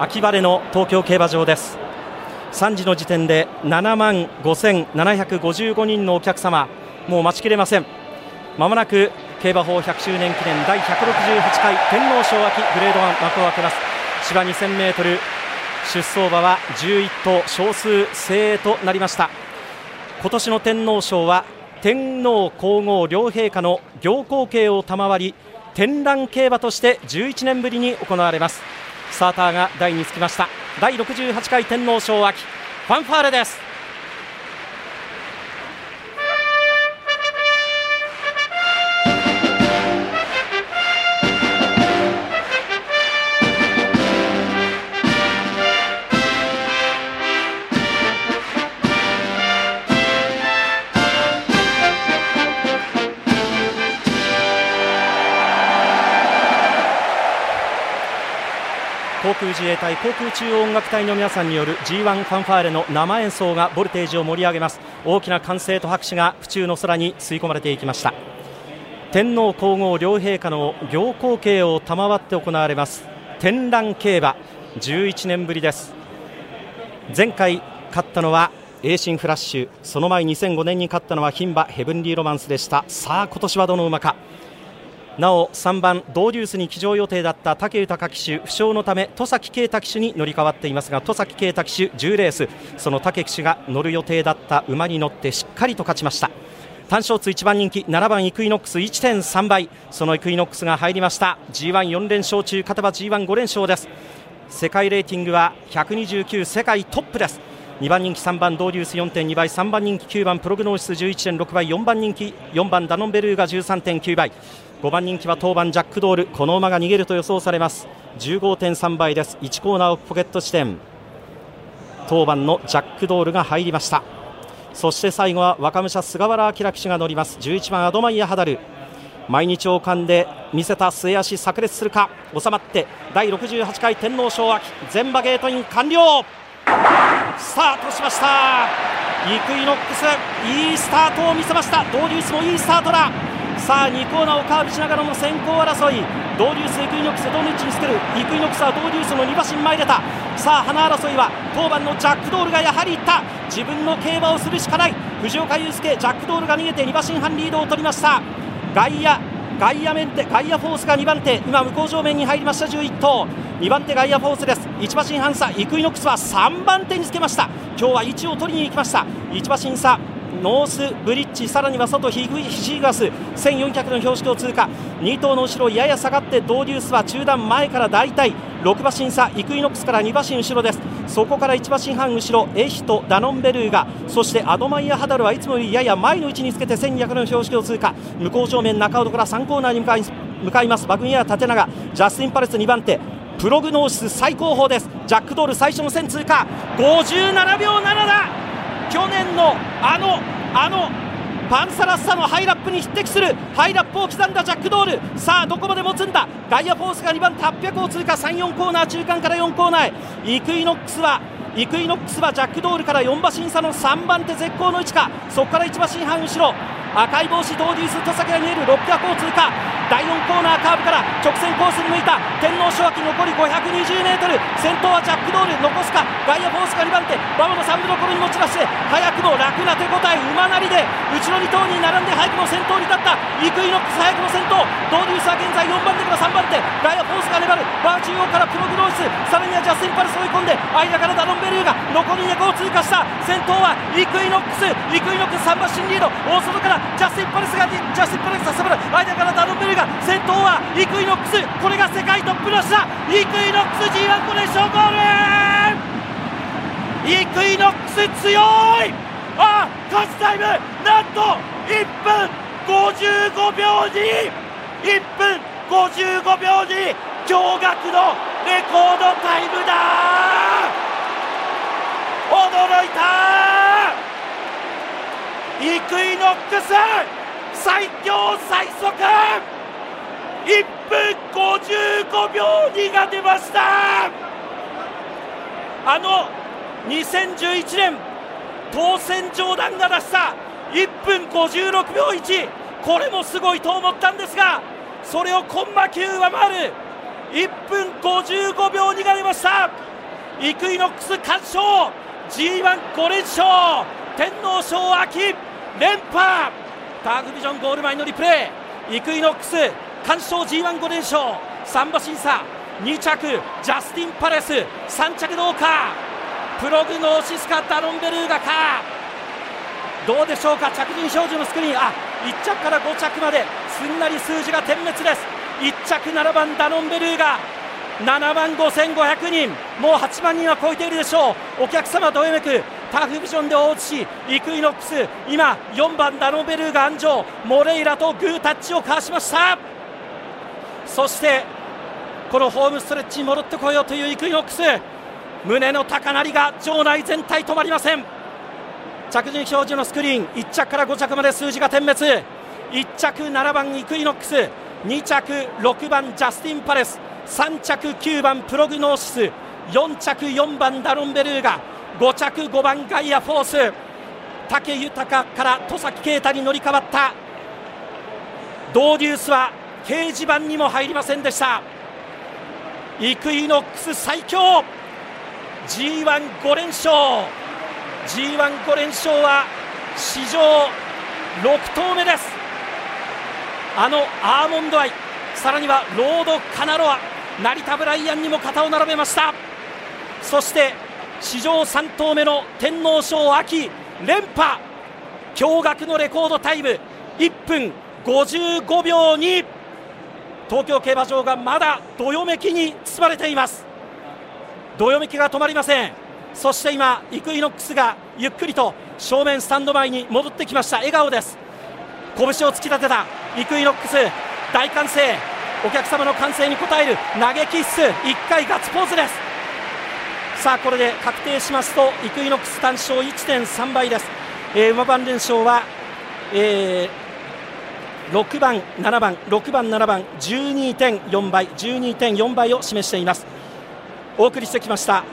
秋晴れの東京競馬場です。3時の時点で7万5755人のお客様。もう待ちきれません。まもなく競馬法100周年記念第168回天皇賞秋グレード1幕を開けます。芝 2000m 出走馬は11頭少数精鋭となりました。今年の天皇賞は天皇皇后両陛下の行幸慶を賜り天覧競馬として11年ぶりに行われます。スターターが台につきました。第68回天皇賞秋ファンファーレです。航空自衛隊航空中央音楽隊の皆さんによる G1 ファンファーレの生演奏がボルテージを盛り上げます。大きな歓声と拍手が府中の空に吸い込まれていきました。天皇皇后両陛下の行幸慶を賜って行われます。天覧競馬11年ぶりです。前回勝ったのはエーシンフラッシュ。その前2005年に勝ったのは牝馬ヘブンリーロマンスでした。さあ今年はどの馬か。なお3番ドーデュースに騎乗予定だった武豊騎手負傷のため戸崎圭太騎手に乗り換わっていますが戸崎圭太騎手10レース。その武騎手が乗る予定だった馬に乗ってしっかりと勝ちました。単勝通1番人気7番イクイノックス1.3倍。そのイクイノックスが入りました。G14 連勝中勝てば G15 連勝です。世界レーティングは129世界トップです。2番人気3番ドーデュース4.2倍。3番人気9番プログノーシス11.6倍。4番人気4番ダノンベルーガ13.9倍。5番人気は当番ジャックドールこの馬が逃げると予想されます。15.3倍です。1コーナーオフポケット地点。当番のジャックドールが入りました。そして最後は若武者菅原明騎手が乗ります。11番アドマイヤハダル。毎日王冠で見せた末足炸裂するか。収まって第68回天皇賞秋。全馬ゲートイン完了。スタートしました。イクイノックス。いいスタートを見せました。ドウデュースもいいスタートだ。さあ2コーナーをカーブしながらの先行争い。ドウデュースイクイノックスどの位置につけるイクイノックスはドウデュースの2馬身前出た。さあハナ争いは10番のジャックドールがやはりいった。自分の競馬をするしかない。藤岡佑介ジャックドールが逃げて2馬身半リードを取りました。ガイアガイア面でガイアフォースが2番手。今向こう正面に入りました11頭。2番手ガイアフォースです。1馬身半差イクイノックスは3番手につけました。今日は位置を取りに行きました。1馬身差ノースブリッジさらには外ヒシーガス1400の標識を通過。2頭の後ろやや下がってドーデュースは中段前から大体。6馬身差イクイノックスから2馬身後ろです。そこから1馬身半後ろエヒトダノンベルーガそしてアドマイヤハダルはいつもよりやや前の位置につけて1200の標識を通過。向こう正面中尾から3コーナーに向かい向かいます。バグニア縦長ジャスティンパレス2番手。プログノーシス最後方です。ジャックドール最初の1000通過。57秒7だ。去年のあのあのパンサラッサのハイラップに匹敵するハイラップを刻んだジャックドール。さあどこまで持つんだ。ガイアフォースが2番手800を通過。34コーナー。中間から4コーナーへ。イクイノックスはイクイノックスはジャックドールから4馬身差の3番手絶好の位置か。そこから1馬身半後ろ。赤い帽子ドウデュース戸崎が見える。600を通過。第4コーナーカーブから直線コースに向いた。天皇賞秋残り 520m 先頭はジャックドール残すか？ガイアフォースが2番手馬場の3分どころに持ち出して早くも楽な手応え馬なりで後ろ2頭に並んで早くも先頭に立った。イクイノックス早くも先頭。ドウデュースは現在4番手から3番手。ガイアフォースが粘る。バー中央からプログロース。さらにはジャスティンパレス追い込んで間からダノンベルーガ残り200を通過した。先頭はイクイノックス。イクイノックス3馬身リード。大外からジャスティンパレスがジャスティンパレスが迫る。間からダノンベルーガ先頭はイクイノックス。これが世界トップの下イクイノックス G1 コレーションゴール！イクイノックス強い。あ勝ちタイムなんと1分55秒に1分55秒に驚愕のレコードタイムだ。驚いたイクイノックス最強最速。1分55秒2が出ました。あの2011年当選上段が出した1分56秒1これもすごいと思ったんですがそれをコンマ9上回る1分55秒になりました。イクイノックス完勝 G15 連勝天皇賞秋連覇。ターグビジョンゴール前のリプレイイクイノックス完勝 G15 連勝。サンバ審査2着ジャスティン・パレス3着どうか。プログノーシスかダノンベルーガか。どうでしょうか着順表示のスクリーン。あ1着から5着まですんなり数字が点滅です。1着7番ダノンベルーガ。7万5500人。もう8万人は超えているでしょう。お客様どよめくタフビジョンで大内しイクイノックス。今4番ダノンベルーガ安城。モレイラとグータッチを交わしました。そしてこのホームストレッチに戻ってこようというイクイノックス。胸の高鳴りが場内全体止まりません。着順表示のスクリーン。1着から5着まで数字が点滅。1着7番イクイノックス。2着6番ジャスティン・パレス。3着9番プログノーシス。4着4番ダロンベルーガ。5着5番ガイアフォース。武豊から戸崎啓太に乗り換わった。ドーデュースは掲示板にも入りませんでした。イクイノックス最強。G15 連勝。G15 連勝は史上6頭目です。あのアーモンドアイさらにはロードカナロア。成田ブライアンにも肩を並べました。そして史上3頭目の天皇賞秋連覇。驚愕のレコードタイム。1分55秒2東京競馬場がまだどよめきに包まれています。どよめきが止まりません。そして今イクイノックスがゆっくりと正面スタンド前に戻ってきました。笑顔です。拳を突き立てた。イクイノックス大歓声。お客様の歓声に応える。投げキッス。1回ガッツポーズです。さあこれで確定しますとイクイノックス単勝1.3倍です、えー、馬番連勝は、えー、6番、7番、6番、7番12.4倍12.4倍を示しています。お送りしてきました。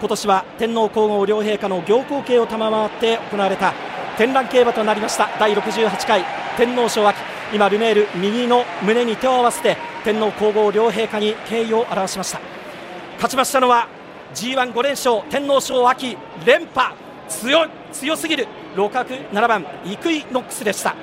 今年は天皇皇后両陛下の行幸慶を賜って行われた天覧競馬となりました。第68回天皇賞秋。今ルメール右の胸に手を合わせて天皇皇后両陛下に敬意を表しました。勝ちましたのは G15 連勝天皇賞秋連覇。強い強すぎる。6角7番イクイノックスでした。